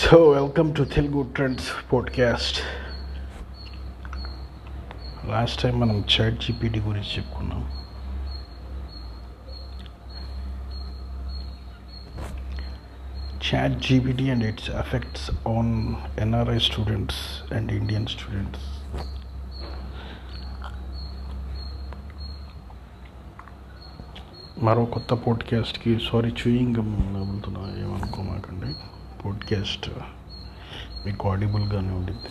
So welcome to Telugu trends podcast last time మనం chat GPT గురించి చెప్పుకున్నాం. Chat GPT and its effects on NRI students and Indian students మరో కొత్త పోడ్కాస్ట్కి sorry chewing నవ్వుతున్నా ఏమనుకోమాకండి. పోడ్కాస్ట్ మీకు ఆడిబుల్గానే ఉండిద్ది.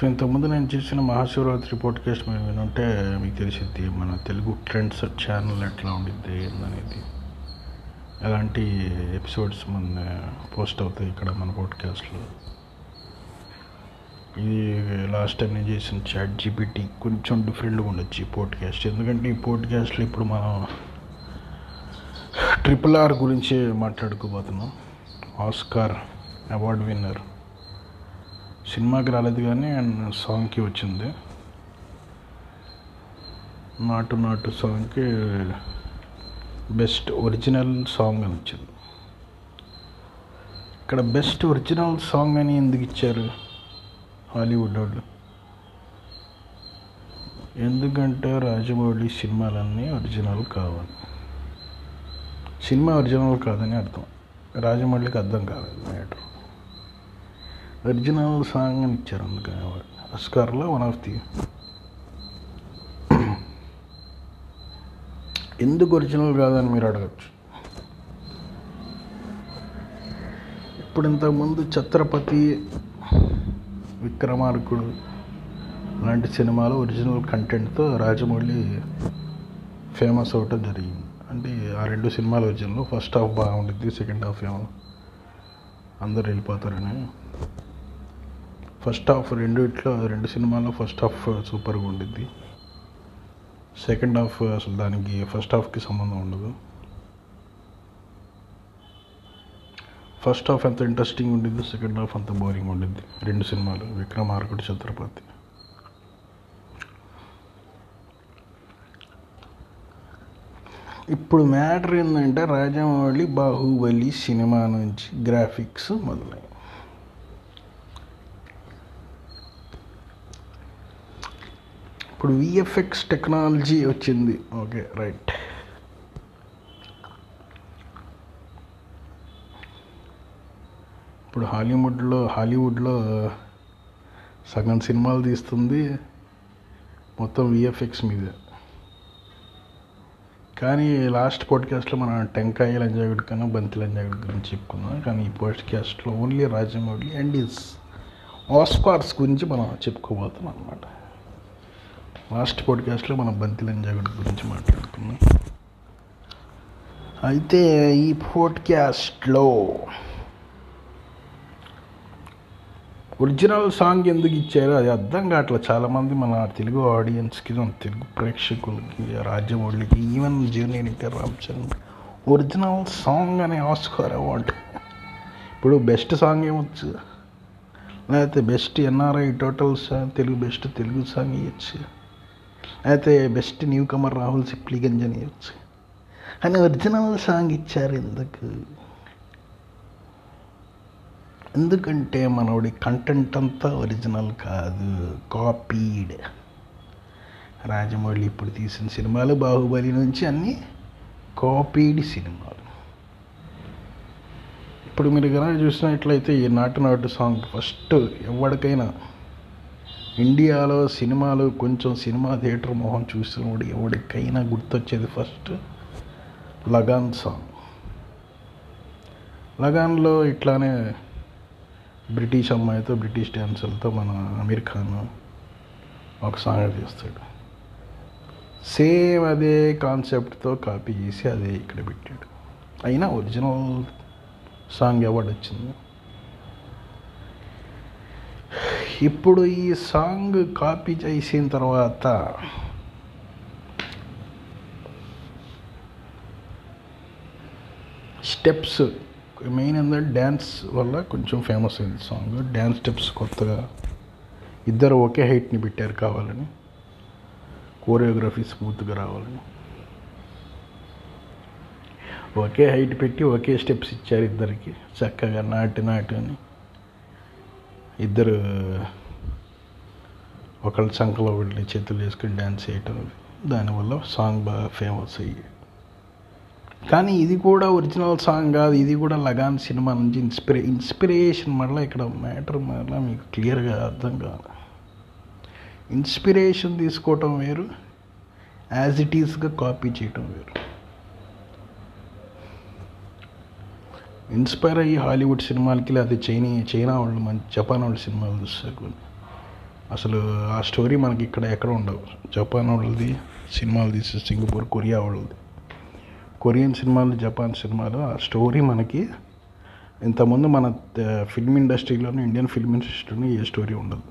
సో ఇంతకుముందు నేను చేసిన మహాశివరాత్రి పోడ్కాస్ట్ మీరు వినుంటే మీకు తెలిసిద్ది మన తెలుగు ట్రెండ్స్ ఛానల్ ఎట్లా ఉండిద్ది ఏందనేది. ఎలాంటి ఎపిసోడ్స్ మన పోస్ట్ అవుతాయి ఇక్కడ మన పోడ్కాస్ట్లో ఇది లాస్ట్ టైం నేను చేసిన చాట్ జీపీటీ కొంచెం డిఫరెంట్గా ఉండొచ్చు ఈ పోడ్కాస్ట్ ఎందుకంటే ఈ పోడ్కాస్ట్లో ఇప్పుడు మనం ట్రిపుల్ ఆర్ గురించి మాట్లాడుకోబోతున్నాం. ఆస్కార్ అవార్డ్ విన్నర్ సినిమాకి రాలేదు కానీ అండ్ సాంగ్కి వచ్చింది. నాటు నాటు సాంగ్కి బెస్ట్ ఒరిజినల్ సాంగ్ అని వచ్చింది. ఇక్కడ బెస్ట్ ఒరిజినల్ సాంగ్ అని ఎందుకు ఇచ్చారు? హాలీవుడ్ వాళ్ళు. ఎందుకంటే రాజమౌళి సినిమాలన్నీ ఒరిజినల్ కావాలి. సినిమా ఒరిజినల్ కాదని అర్థం. రాజమౌళికి అర్థం కాలేదు మ్యాటర్ ఒరిజినల్ సాంగ్ అని ఇచ్చారు అందుకని ఆస్కార్లో వన్ ఆఫ్ ది ఎందుకు ఒరిజినల్ కాదని మీరు అడగచ్చు. ఇప్పుడు ఇంతకుముందు ఛత్రపతి విక్రమార్కుడు లాంటి సినిమాలు ఒరిజినల్ కంటెంట్తో రాజమౌళి ఫేమస్ అవటం జరిగింది. అంటే ఆ రెండు సినిమాలు ఒరిజినల్ ఫస్ట్ హాఫ్ బాగుండిద్ది సెకండ్ హాఫ్ ఏమో అందరు వెళ్ళిపోతారని. ఫస్ట్ హాఫ్ రెండు ఇట్లా రెండు సినిమాల్లో ఫస్ట్ హాఫ్ సూపర్గా ఉండిద్ది. సెకండ్ హాఫ్ అసలు దానికి ఫస్ట్ హాఫ్కి సంబంధం ఉండదు. ఫస్ట్ హాఫ్ ఎంత ఇంట్రెస్టింగ్ ఉండింది సెకండ్ హాఫ్ అంత బోరింగ్ ఉండింది రెండు సినిమాలు విక్రమార్కుడు ఛత్రపతి. ఇప్పుడు మ్యాటర్ ఏంటంటే రాజమౌళి బాహుబలి సినిమా నుంచి గ్రాఫిక్స్ మొదలై. ఇప్పుడు విఎఫ్ఎక్స్ టెక్నాలజీ వచ్చింది. Okay right. ఇప్పుడు హాలీవుడ్లో హాలీవుడ్లో సగం సినిమాలు తీస్తుంది మొత్తం విఎఫ్ఎక్స్ మీద. కానీ లాస్ట్ పాడ్కాస్ట్లో మనం టెంకాయ లంజాగుడి కన్నా బంతి లంజాగుడి గురించి చెప్పుకున్నాం కానీ ఈ పాడ్కాస్ట్లో only Rajamouli and his Oscars గురించి మనం చెప్పుకోబోతున్నాం అనమాట లాస్ట్ పాడ్కాస్ట్లో మనం బంతి లంజాగుడి గురించి మాట్లాడుకున్నాం అయితే ఈ పాడ్కాస్ట్లో ఒరిజినల్ సాంగ్ ఎందుకు ఇచ్చారో అది అర్థం కావట్లేదు. చాలామంది మన తెలుగు ఆడియన్స్కి మన తెలుగు ప్రేక్షకులకి రాజ్యమౌళికి even junior NTR Ramachandra original song అనే ఆస్కార్ అవార్డు. ఇప్పుడు బెస్ట్ సాంగ్ ఏమొచ్చు? లేకపోతే best NRI total song Telugu best Telugu song ఇవ్వచ్చు లేకపోతే బెస్ట్ న్యూ కమర్ రాహుల్ సిప్లిగంజన్ అని ఇవ్వచ్చు అని ఒరిజినల్ సాంగ్ ఇచ్చారు ఎందుకు? ఎందుకంటే మనోడి కంటెంట్ అంతా ఒరిజినల్ కాదు కాపీడ్ రాజమౌళి ఇప్పుడు తీసిన సినిమాలు బాహుబలి నుంచి అన్నీ కాపీడ్ సినిమాలు. ఇప్పుడు మీరు కనుక చూసినట్లయితే ఈ నాటు నాటు సాంగ్ ఫస్ట్ ఎవరికైనా ఇండియాలో సినిమాలు కొంచెం సినిమా థియేటర్ మొహం చూసినప్పుడు ఎవరికైనా గుర్తొచ్చేది ఫస్ట్ లగాన్ సాంగ్ లగాన్లో ఇట్లానే బ్రిటిష్ అమ్మాయితో బ్రిటిష్ డ్యాన్సర్లతో మన అమీర్ ఖాన్ ఒక సాంగ్ తీస్తాడు. సేమ్ అదే కాన్సెప్ట్తో కాపీ చేసి అదే ఇక్కడ పెట్టాడు. అయినా ఒరిజినల్ సాంగ్ అవార్డు వచ్చింది. ఇప్పుడు ఈ సాంగ్ కాపీ చేసిన తర్వాత స్టెప్స్ మెయిన్ ఏంటంటే డ్యాన్స్ వల్ల కొంచెం ఫేమస్ అయింది సాంగ్ డ్యాన్స్ స్టెప్స్ కొత్తగా. ఇద్దరు ఒకే హైట్ని పెట్టారు కావాలని. కోరియోగ్రఫీ స్మూత్గా రావాలని. ఒకే హైట్ పెట్టి ఒకే స్టెప్స్ ఇచ్చారు ఇద్దరికి. చక్కగా నాటి నాటు అని ఇద్దరు ఒకళ్ళ సంఖలో వెళ్ళి చేతులు వేసుకుని డ్యాన్స్ చేయటం. దానివల్ల సాంగ్ బాగా ఫేమస్ అయ్యి. కానీ ఇది కూడా ఒరిజినల్ సాంగ్ కాదు ఇది కూడా లగాన్ సినిమా నుంచి ఇన్స్పిరే ఇన్స్పిరేషన్ మళ్ళీ ఇక్కడ మ్యాటర్ మళ్ళీ మీకు క్లియర్గా అర్థం కాదు. ఇన్స్పిరేషన్ తీసుకోవటం వేరు యాజ్ ఇట్ ఈస్గా కాపీ చేయటం వేరు. ఇన్స్పైర్ అయ్యి హాలీవుడ్ సినిమాలకి లేకపోతే చైనీ చైనా వాళ్ళు మంచి జపాన్ వాళ్ళ సినిమాలు చూస్తారు కొన్ని. అసలు ఆ స్టోరీ మనకి ఇక్కడ ఎక్కడ ఉండవు. జపాన్ వాళ్ళది సినిమాలు తీసి సింగపూర్ కొరియా వాళ్ళది. కొరియన్ సినిమాలు జపాన్ సినిమాలు ఆ స్టోరీ మనకి ఇంతకుముందు మన ఫిల్మ్ ఇండస్ట్రీలోని ఇండియన్ ఫిల్మ్ ఇండస్ట్రీలోనే ఏ స్టోరీ ఉండదు.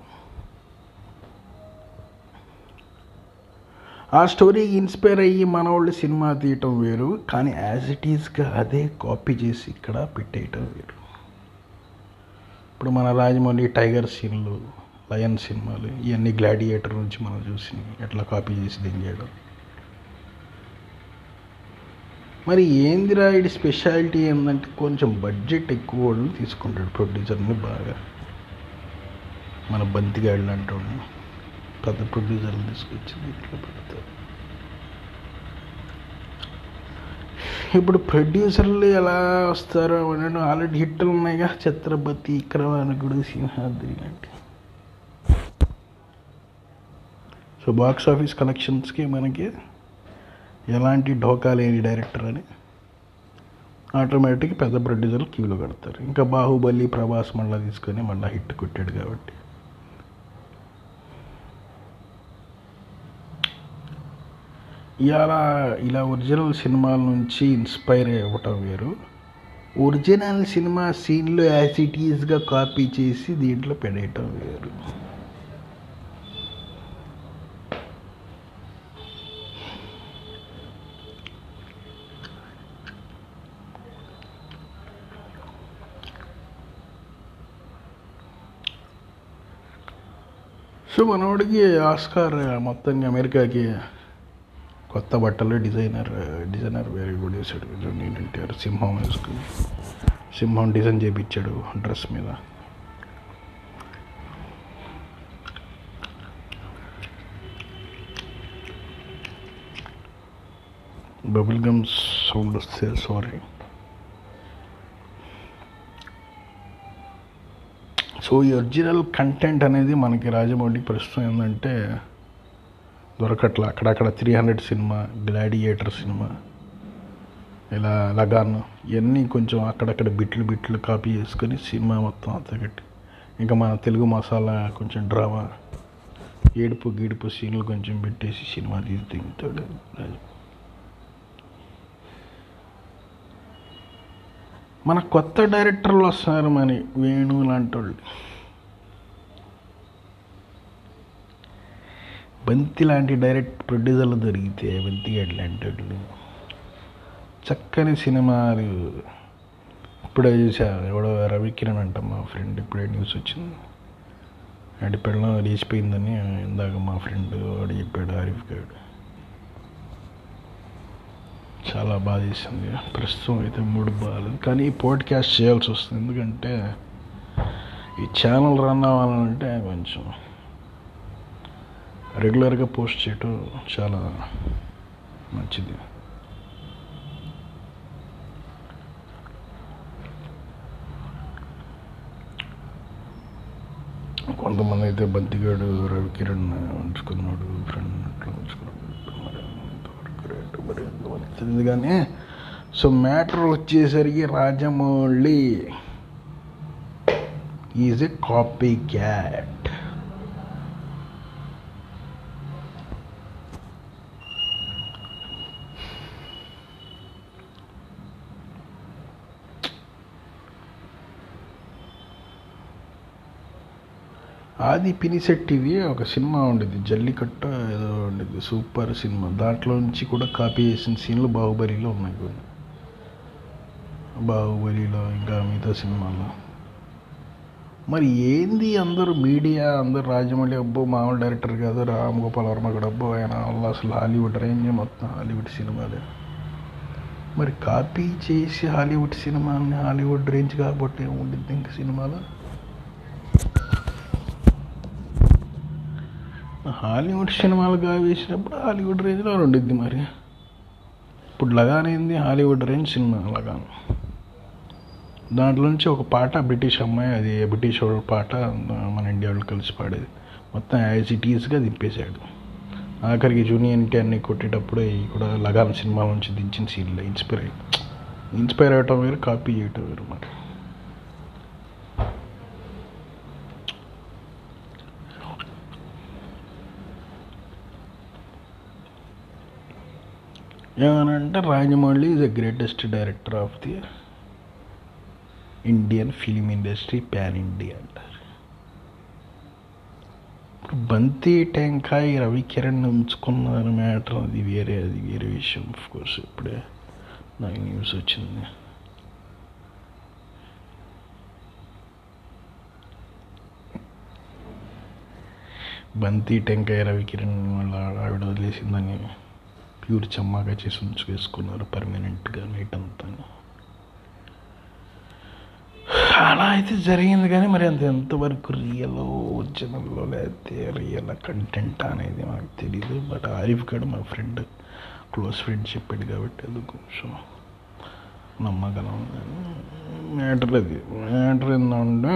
ఆ స్టోరీకి ఇన్స్పైర్ అయ్యి మన వాళ్ళు సినిమా తీయటం వేరు కానీ యాజ్ ఇట్ ఈస్గా అదే కాపీ చేసి ఇక్కడ పెట్టేయటం వేరు. ఇప్పుడు మన రాజమౌళి టైగర్ సీన్లు లయన్ సినిమాలు ఇవన్నీ గ్లాడియేటర్ నుంచి మనం చూసినవి ఎట్లా కాపీ చేసి దింగేయడం మరి ఏందిరా ఇది స్పెషాలిటీ ఏంటంటే కొంచెం బడ్జెట్ ఎక్కువ వాళ్ళు తీసుకుంటాడు ప్రొడ్యూసర్ని బాగా. మన బంతిగాళ్ళు అంటాడు పెద్ద ప్రొడ్యూసర్లు తీసుకొచ్చి ఇట్లా పెడతారు. ఇప్పుడు ప్రొడ్యూసర్లు ఎలా వస్తారో అంటే ఆల్రెడీ హిట్లు ఉన్నాయిగా. ఛత్రపతి విక్రమార్కుడు సింహాద్రి లాంటి. సో బాక్స్ ఆఫీస్ కలెక్షన్స్కి మనకి ఎలాంటి ఢోకా లేని డైరెక్టర్ అని ఆటోమేటిక్ పెద్ద ప్రొడ్యూసర్లు క్యూలో కడతారు. ఇంకా బాహుబలి ప్రభాస్ మళ్ళీ తీసుకొని మళ్ళీ హిట్ కొట్టాడు కాబట్టి. ఇలా ఇలా ఒరిజినల్ సినిమాల నుంచి ఇన్స్పైర్ అవ్వటం వేరు. ఒరిజినల్ సినిమా సీన్లు యాజ్ ఇట్ ఈజ్గా కాపీ చేసి దీంట్లో పెడేయటం వేరు. సో మనవాడికి ఆస్కార్ మొత్తంగా అమెరికాకి కొత్త బట్టలు డిజైనర్ డిజైనర్ వేరే కూడా చేశాడు ఏంటంటే సింహం వేసుకుని సింహం డిజైన్ చేయించాడు డ్రెస్ మీద. బబుల్ గమ్ సౌండ్ వస్తే సారీ. సో ఈ ఒరిజినల్ కంటెంట్ అనేది మనకి రాజమౌళి ప్రస్తుతం ఏంటంటే దొరకట్లా. అక్కడక్కడ త్రీ హండ్రెడ్ సినిమా గ్లాడియేటర్ సినిమా ఇలా లగాన్ ఇవన్నీ కొంచెం అక్కడక్కడ బిట్లు బిట్లు కాపీ చేసుకొని సినిమా మొత్తం అంతగట్టి ఇంకా మన తెలుగు మసాలా కొంచెం డ్రామా ఏడుపు గీడుపు సీన్లు కొంచెం పెట్టేసి సినిమా తీసి దిగుతాడు రాజమౌళి. మన కొత్త డైరెక్టర్లు వస్తున్నారు మరి వేణు లాంటి వాళ్ళు బంతి లాంటి డైరెక్ట్ ప్రొడ్యూసర్లు దొరికితే బంతి లాంటి వాళ్ళు చక్కని సినిమాలు. ఇప్పుడే చూసా ఎవడో రవికిరణ్ అంట మా ఫ్రెండ్ ఇప్పుడే న్యూస్ వచ్చింది. అంటే పెళ్ళం లేచిపోయిందని ఇందాక మా ఫ్రెండ్ వాడు చెప్పాడు ఆరిఫ్ గారు చాలా బాధ చేసింది. ప్రస్తుతం అయితే మూడు బాగాలేదు కానీ పాడ్కాస్ట్ చేయాల్సి వస్తుంది. ఎందుకంటే ఈ ఛానల్ రన్ అవ్వాలంటే కొంచెం రెగ్యులర్గా పోస్ట్ చేయటం చాలా మంచిది. కొంతమంది అయితే బంతిగాడు రవికిరణ్ ఉంచుకున్నాడు ఫ్రెండ్ అట్లా ఉంచుకున్నాడు. ఎంతవరకు తెలియదు కానీ సో మ్యాటర్ వచ్చేసరికి Rajamouli is a copy cat. Aadi పినిశెట్టిది ఒక సినిమా ఉండేది జల్లికట్ట ఏదో ఉండేది సూపర్ సినిమా. దాంట్లో నుంచి కూడా కాపీ చేసిన సీన్లు బాహుబలిలో ఉన్నాయి కొన్ని. బాహుబలిలో ఇంకా మిగతా సినిమాలో మరి ఏంది అందరూ మీడియా అందరు రాజమౌళి అబ్బో మామూలు డైరెక్టర్ కాదు రామ్ గోపాల్ వర్మ కూడా అబ్బో ఆయన వల్ల అసలు హాలీవుడ్ రేంజ్ మొత్తం హాలీవుడ్ సినిమాలే. మరి కాపీ చేసి హాలీవుడ్ సినిమాని హాలీవుడ్ రేంజ్ కాబట్టి ఉండిద్ది ఇంక సినిమాలో? హాలీవుడ్ సినిమాలు వేసినప్పుడు హాలీవుడ్ రేంజ్లో ఉండిద్ది మరి. ఇప్పుడు Lagaan Hollywood range cinema Lagaan దాంట్లో నుంచి ఒక పాట బ్రిటిష్ అమ్మాయి అది బ్రిటిష్ వాళ్ళ పాట మన ఇండియా వాళ్ళు కలిసి పాడేది. మొత్తం యాజ్ ఇట్ ఈస్గా దింపేశాడు. ఆఖరికి జూనియర్ ఎన్టీఆర్ని కొట్టేటప్పుడు కూడా లగాన్ సినిమా నుంచి దించిన సీన్లో. ఇన్స్పైర్ అయ్యి ఇన్స్పైర్ అవ్వటం వేరు కాపీ చేయటం వేరు మరి. ఏమనంటే Rajamouli is the greatest director of the Indian film industry pan India అంటారు. ఇప్పుడు బంతి టెంకాయ రవికిరణ్ ఉంచుకున్నారు మ్యాటర్ అది వేరే అది వేరే విషయం ఆఫ్ కోర్స్ ఇప్పుడే నాకు న్యూస్ వచ్చింది. బంతి టెంకాయ రవికిరణ్ వాళ్ళ ఆవిడ వదిలేసిందని ప్యూర్ చమ్మాగా చేసి ఉంచు వేసుకున్నారు పర్మనెంట్గా నైట్ అంతా. అలా అయితే జరిగింది కానీ మరి అంత ఎంతవరకు రియల్ ఒరిజినల్లో లేకపోతే రియల్ కంటెంట్ అనేది మనకు తెలియదు బట్ ఆరిఫ్ గడు మా ఫ్రెండ్ క్లోజ్ ఫ్రెండ్ చెప్పాడు కాబట్టి అది కొంచెం నమ్మగలం. మ్యాటర్ అది. మ్యాటర్ ఏంటంటే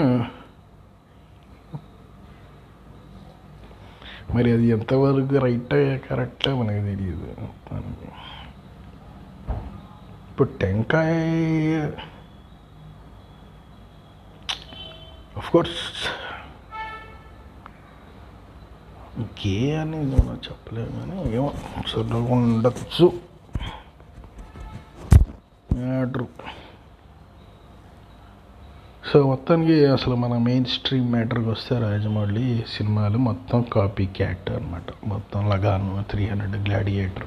మరి అది ఎంతవరకు రైట్ కరెక్ట్ మనకు తెలియదు ఇప్పుడు టెంకాయ ఆఫ్ కోర్స్ గే అనేది మనం చెప్పలేము కానీ ఏమో సరిగ్గా ఉండొచ్చు. మ్యాటర్. సో మొత్తానికి అసలు మన మెయిన్ స్ట్రీమ్ మ్యాటర్కి వస్తే రాజమౌళి సినిమాలు మొత్తం కాపీ క్యాట్ అనమాట మొత్తం లగాన్ త్రీ హండ్రెడ్ గ్లాడియేటర్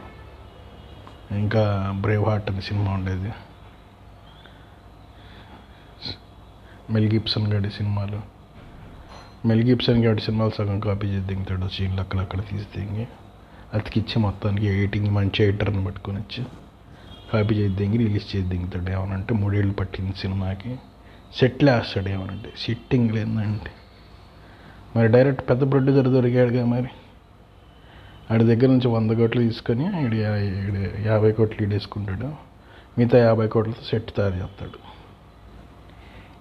ఇంకా బ్రేవ్ హార్ట్ అనే సినిమా ఉండేది. మెల్ గిప్సన్ గడి సినిమాలు. మెల్ గిప్సన్ గడి సినిమాలు సగం కాపీ చేసి దిగుతాడు. సీన్లు అక్కడక్కడ తీసి దిగి. అతికిచ్చి మొత్తానికి ఎయిటింగ్ మంచి ఎడిటర్ని పట్టుకొని వచ్చి కాపీ చేసి రిలీజ్ చేసి దిగుతాడు. ఏమనంటే మూడేళ్ళు పట్టింది సినిమాకి. సెటిల్ వేస్తాడు ఏమనంటే? సిట్టింగ్ లేదంటే మరి డైరెక్ట్ పెద్ద ప్రొడ్యూసర్ దొరికాడుగా మరి? ఆడి దగ్గర నుంచి వంద కోట్లు తీసుకొని ఈడు యాభై కోట్లు ఈడేసుకుంటాడు. మిగతా యాభై కోట్లతో సెట్ తయారు చేస్తాడు.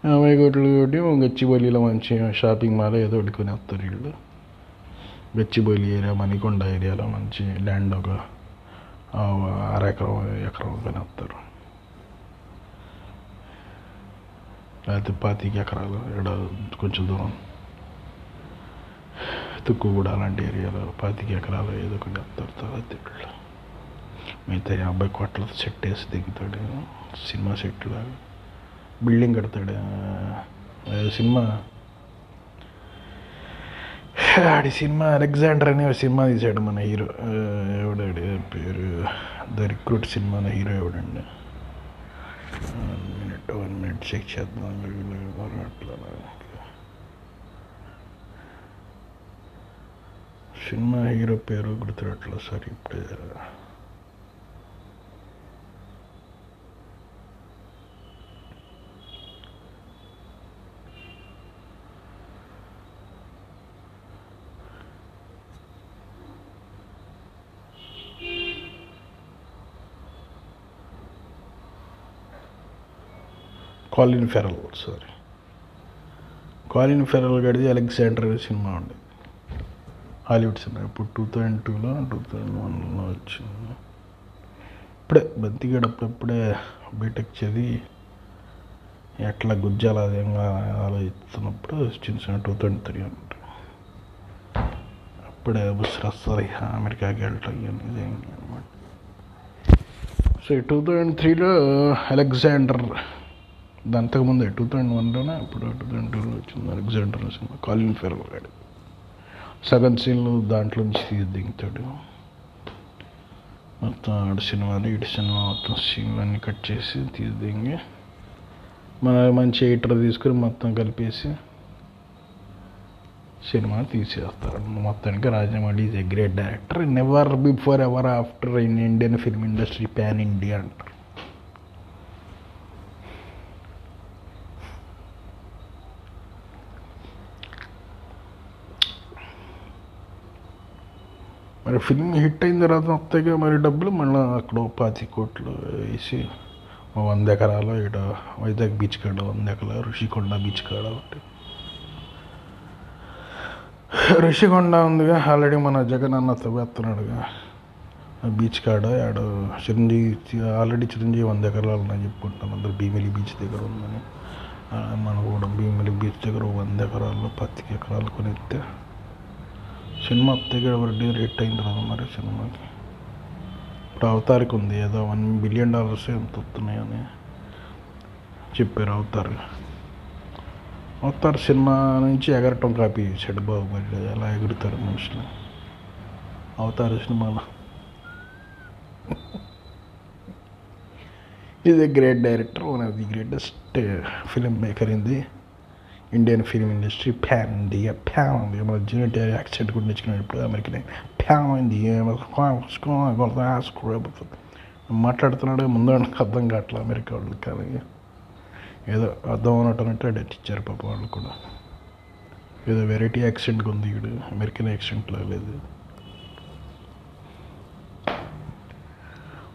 యాభై కోట్లు కొట్టి గచ్చిబౌలిలో మంచి షాపింగ్ మాల్ ఏదో వండుకొని వస్తారు వీళ్ళు. గచ్చిబౌలి ఏరియా మణికొండ ఏరియాలో మంచి ల్యాండ్ ఒక అర ఎకరం ఎకరం కొని వస్తారు లేకపోతే పాతిక ఎకరాలు ఇక్కడ కొంచెం దూరం. తుక్కుగూడ అలాంటి ఏరియాలో పాతిక ఎకరాలు ఏదో ఒకటి వస్తారు తర్వాత ఇట్లా మిగతా యాభై కోట్లతో సెట్ వేసి దిగుతాడు. సినిమా సెట్ లాగా బిల్డింగ్ కడతాడు. సినిమా. ఆడి సినిమా అలెగ్జాండర్ అనే సినిమా తీశాడు మన హీరో. ఎవడాడు? పేరు? ద రిక్రూట్ సినిమా హీరో ఎవడండి? One minute one minute check చేద్దాం అట్లా సినిమా హీరో పేరు గుర్తురట్లా సార్ ఇప్పుడే Colin Farrell sorry Colin Farrell గడిది Alexander సినిమా ఉండేది హాలీవుడ్ సినిమా ఇప్పుడు టూ థౌజండ్ టూలో టూ థౌజండ్ వన్లో వచ్చింది. ఇప్పుడే బంతిగాడు అప్పుడప్పుడే బీటెక్ చదివి ఎట్లా గుజ్జాల అదేంగా ఆలోచిస్తున్నప్పుడు చిన్న చిన్న టూ థౌజండ్ త్రీ అంట. అప్పుడే బుస్రా వస్తుంది అమెరికాకి వెళ్ళటం ఇవన్నీ అనమాట సో టూ థౌజండ్ త్రీలో అలెగ్జాండర్ దాని అంతకుముందే టూ థౌజండ్ వన్లోనే? ఇప్పుడు టూ థౌజండ్ టూలో వచ్చింది అలెగ్జాండర్ సినిమా కాలిన్ ఫెరల్ గాడు. సగం సీన్లు దాంట్లో నుంచి దిగుతాడు మొత్తం ఆడు సినిమాలు ఇటు సినిమా మొత్తం సీన్లన్నీ కట్ చేసి తీసి మన మంచి ఎయిటర్ తీసుకుని మొత్తం కలిపేసి సినిమా తీసేస్తారు. మొత్తానికి Rajamouli is a great director. Never before ever after in Indian film industry pan India అంటారు. మరి ఫిల్మ్ హిట్ అయిన తర్వాత వస్తాయిగా మరి డబ్బులు మళ్ళీ అక్కడ పాతి కోట్లు వేసి వంద ఎకరాలు ఇక్కడ వైజాగ్ బీచ్ కాడ వంద ఎకరాలు ఋషికొండ బీచ్ కాడ ఒకటి. ఋషికొండ ఉందిగా ఆల్రెడీ మన జగన్ అన్న తవ్వేస్తున్నాడుగా బీచ్ కాడ ఆడ చిరంజీవి ఆల్రెడీ చిరంజీవి వంద ఎకరాలు ఉన్నాయి చెప్పుకుంటాను అందరు భీమిలి బీచ్ దగ్గర ఉందని. మన కూడా భీమిలి బీచ్ దగ్గర వంద ఎకరాలు పత్తికి ఎకరాలు కొనిస్తే సినిమా తెగ వడ్డీ రేట్ అయిన కదా మరి సినిమాకి? ఇప్పుడు అవతారికి ఉంది ఏదో వన్ బిలియన్ డాలర్స్ ఎంత వస్తున్నాయని చెప్పారు అవతార్ అవతార్ సినిమా నుంచి ఎగరటం కాపీ చేశాడు బాహుబలి అలా ఎగురుతారు మనుషులు. అవతార్ సినిమాలో. Is a great director one of the greatest film maker in the Indian film industry pan India pan India మన జూనియర్ యాక్సిడెంట్ కూడా నేర్చుకున్నప్పుడు అమెరికన్. ప్యాన్ ఇండియా మాట్లాడుతున్నాడు ముందు అర్థం కావట్లేదు అమెరికా వాళ్ళు కానీ. ఏదో అర్థం అన్నట్టు డెట్ ఇచ్చారు పాప వాళ్ళు కూడా. ఏదో వెరైటీ యాక్సిడెంట్ ఉంది ఈడు అమెరికన్ యాక్సిడెంట్లో లేదు.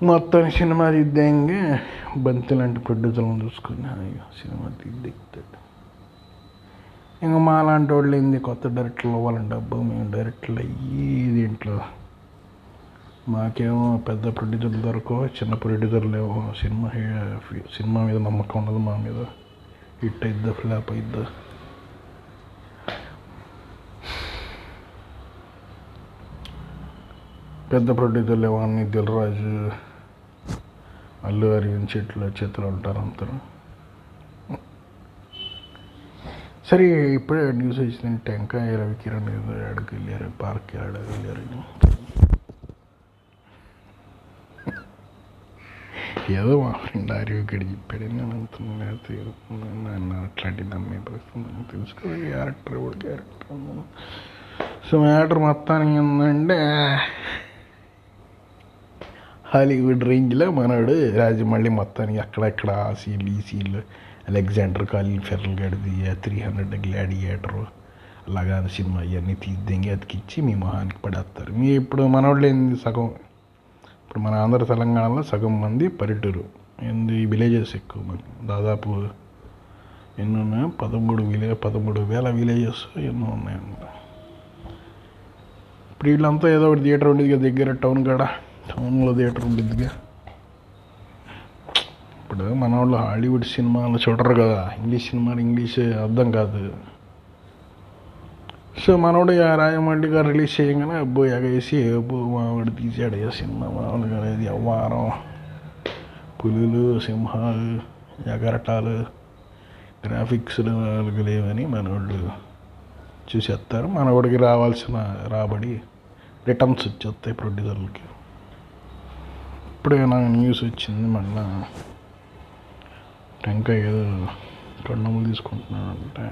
మొత్తం సినిమా తీద్దాంగా బంతి లాంటి ప్రొడ్యూసర్లను చూసుకుని సినిమా తీద్దాడు ఇంకా మా లాంటి వాళ్ళు ఏంది? కొత్త డైరెక్టర్లు అవ్వాలంటే డబ్బు మేము డైరెక్టర్లు అయ్యి దీంట్లో. మాకేమో పెద్ద ప్రొడ్యూసర్లు దొరకవు చిన్న ప్రొడ్యూసర్లు లేవు. సినిమా సినిమా మీద నమ్మకం ఉండదు మా మీద. హిట్ అయిద్దా ఫ్లాప్ అయిద్దా? పెద్ద ప్రొడ్యూసర్లు ఏమో అన్ని దిల్రాజు అల్లు అరవింద్ చెట్లు చేతులు ఉంటారు అందరూ సరే ఇప్పుడే న్యూస్ వచ్చింది టెంకాయ రవికిరణ్ ఏదో ఎక్కడికి వెళ్ళారు పార్క్ ఎక్కడికి వెళ్ళారని ఏదో మా ఫ్రెండ్ ఆర్యోగడి చెప్పాడు నేను అంటున్నాను నన్ను అట్లాంటి నమ్మే పరిస్థితి తెలుసుకో క్యారెక్టర్ కూడా క్యారెక్టర్ సో మ్యాటర్ మొత్తానికి ఏంటంటే హాలీవుడ్ రేంజ్లో మనోడు రాజమౌళి మొత్తానికి అక్కడక్కడ ఆ సీన్లు ఈ సీన్లు అలెగ్జాండర్ కాలిన్ ఫెర్రల్ గడిది త్రీ హండ్రెడ్ గ్లాడియేటర్ అలాగా సినిమా ఇవన్నీ తీద్దంగి అతికిచ్చి మీ మొహానికి పడేస్తారు. మీ ఇప్పుడు మనవాళ్ళు ఏంది సగం? ఇప్పుడు మన ఆంధ్ర తెలంగాణలో సగం మంది పల్లెటూరు. ఏంది విలేజెస్ ఎక్కువ మంది దాదాపు ఎన్ని ఉన్నాయి? పదమూడు విలే పదమూడు వేల విలేజెస్ ఎన్నో ఉన్నాయన్నమాట ఇప్పుడు వీళ్ళంతా ఏదో ఒకటి థియేటర్ ఉండేది దగ్గర టౌన్ కాడ? టౌన్లో థియేటర్ ఉండేదిగా. ఇప్పుడు మన వాళ్ళు హాలీవుడ్ సినిమాలు చూడరు కదా. ఇంగ్లీష్ సినిమాలు ఇంగ్లీష్ అర్థం కాదు. సో మనోడు ఆ గారు రిలీజ్ చేయగానే అబ్బో ఎగేసి అబ్బో మావాడు తీసాడు ఏ సినిమా మామూలుగా ఇది అవ్వారం. పులులు సింహాలు ఎగరటాలు గ్రాఫిక్స్ లేవని మనోళ్ళు చూసేస్తారు మనవాడికి రావాల్సిన రాబడి రిటర్న్స్ వచ్చేస్తాయి ప్రొడ్యూసర్లకి. ఇప్పుడే నాకు న్యూస్ వచ్చింది మళ్ళీ? టెంకాయ ఏదో కండములు తీసుకుంటున్నాడంటే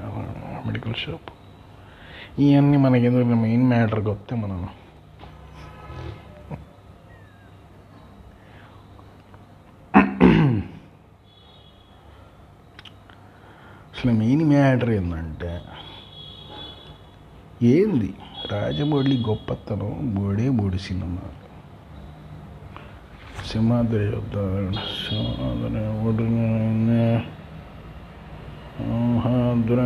మెడికల్ షాప్. ఇవన్నీ మనకి ఎందుకు మెయిన్ మ్యాటర్కి వస్తే మనం. అసలు మెయిన్ మ్యాటర్ ఏంటంటే ఏంది? రాజమౌళి గొప్పతనం బోడే బోడి సినిమా. సింహాద్రి యుద్ధం సింహాద్రి ఒడిన సింహాద్ర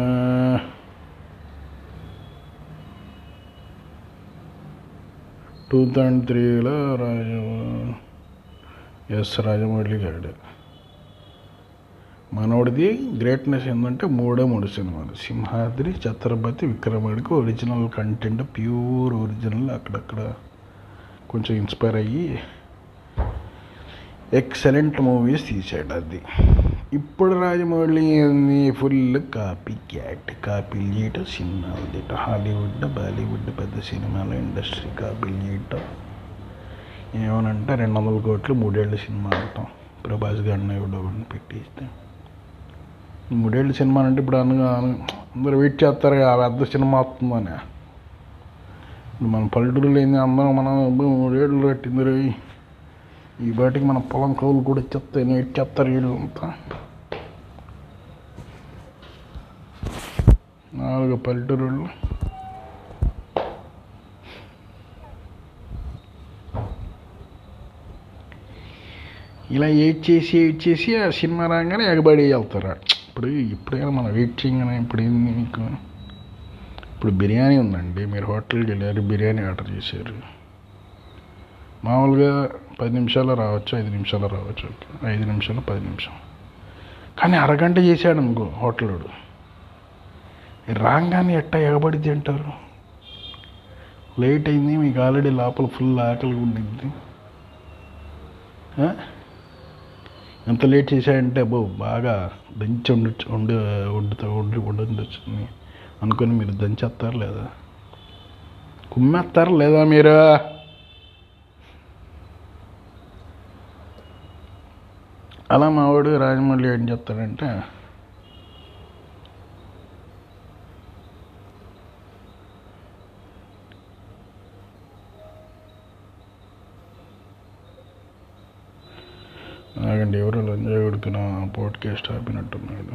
టూ థౌజండ్ త్రీలో రాజ ఎస్ రాజమౌళి గారు మనోడిది గ్రేట్నెస్ ఏంటంటే మూడే మూడు సినిమాలు. సింహాద్రి ఛత్రపతి విక్రమాడికి ఒరిజినల్ కంటెంట్ ప్యూర్ ఒరిజినల్ అక్కడక్కడ కొంచెం ఇన్స్పైర్ అయ్యి ఎక్సలెంట్ మూవీస్ తీసాడు అది ఇప్పుడు రాజమౌళి ఏంది ఫుల్ కాపీ క్యాట్ కాపీలు చేయటం సినిమాలు చేయటం హాలీవుడ్ బాలీవుడ్ పెద్ద సినిమాల ఇండస్ట్రీ కాపీలు చేయటం ఏమనంటే రెండు వందల కోట్లు మూడేళ్ళ సినిమా అంటాం ప్రభాస్ గారిని ఎవడో ఒకడిని పెట్టేస్తే మూడేళ్ళ సినిమా అంటే ఇప్పుడు అనగా అందరు వెయిట్ చేస్తారు ఆ పెద్ద సినిమా వస్తుందని ఇప్పుడు మన పల్లెటూరులో ఏంది అందరం మనం అబ్బో మూడేళ్ళు కట్టింది రే ఈ బాటికి మన పొలం కౌలు కూడా ఇచ్చేస్తాయి వెయిట్ చేస్తారు వీళ్ళు అంతా. నాలుగు పల్లెటూరులు. ఇలా వెయిట్ చేసి వెయిట్ చేసి ఆ సినిమా రాగానే ఎగబడి వెళ్తారు. ఇప్పుడు ఇప్పుడైనా మనం వెయిట్ చేయగానే ఇప్పుడు ఏంది మీకు ఇప్పుడు బిర్యానీ ఉందండి. మీరు హోటల్కి వెళ్ళారు బిర్యానీ ఆర్డర్ చేశారు. మామూలుగా పది నిమిషాలు రావచ్చు ఐదు నిమిషాలు రావచ్చు. ఓకే. ఐదు నిమిషాలు పది నిమిషం కానీ అరగంట చేశాడు అనుకో హోటల్ వాడు రాగానే ఎట్ట ఎగబడి తింటారు? లేట్ అయింది మీకు ఆల్రెడీ లోపల ఫుల్ ఆకలి ఉండింది. ఎంత లేట్ చేశాడంటే అబ్బో బాగా దంచి వండు ఉండి వండుతా వండి వండొచ్చు అనుకొని మీరు దంచేస్తారు లేదా? కుమ్మేస్తారు లేదా మీరు? అలా మా వాడు రాజమౌళి ఏం చెప్తాడంటే ఆగండి ఎవరో లంజా కొడుకున పోడ్కాస్ట్ ఆపినట్టున్నాడు.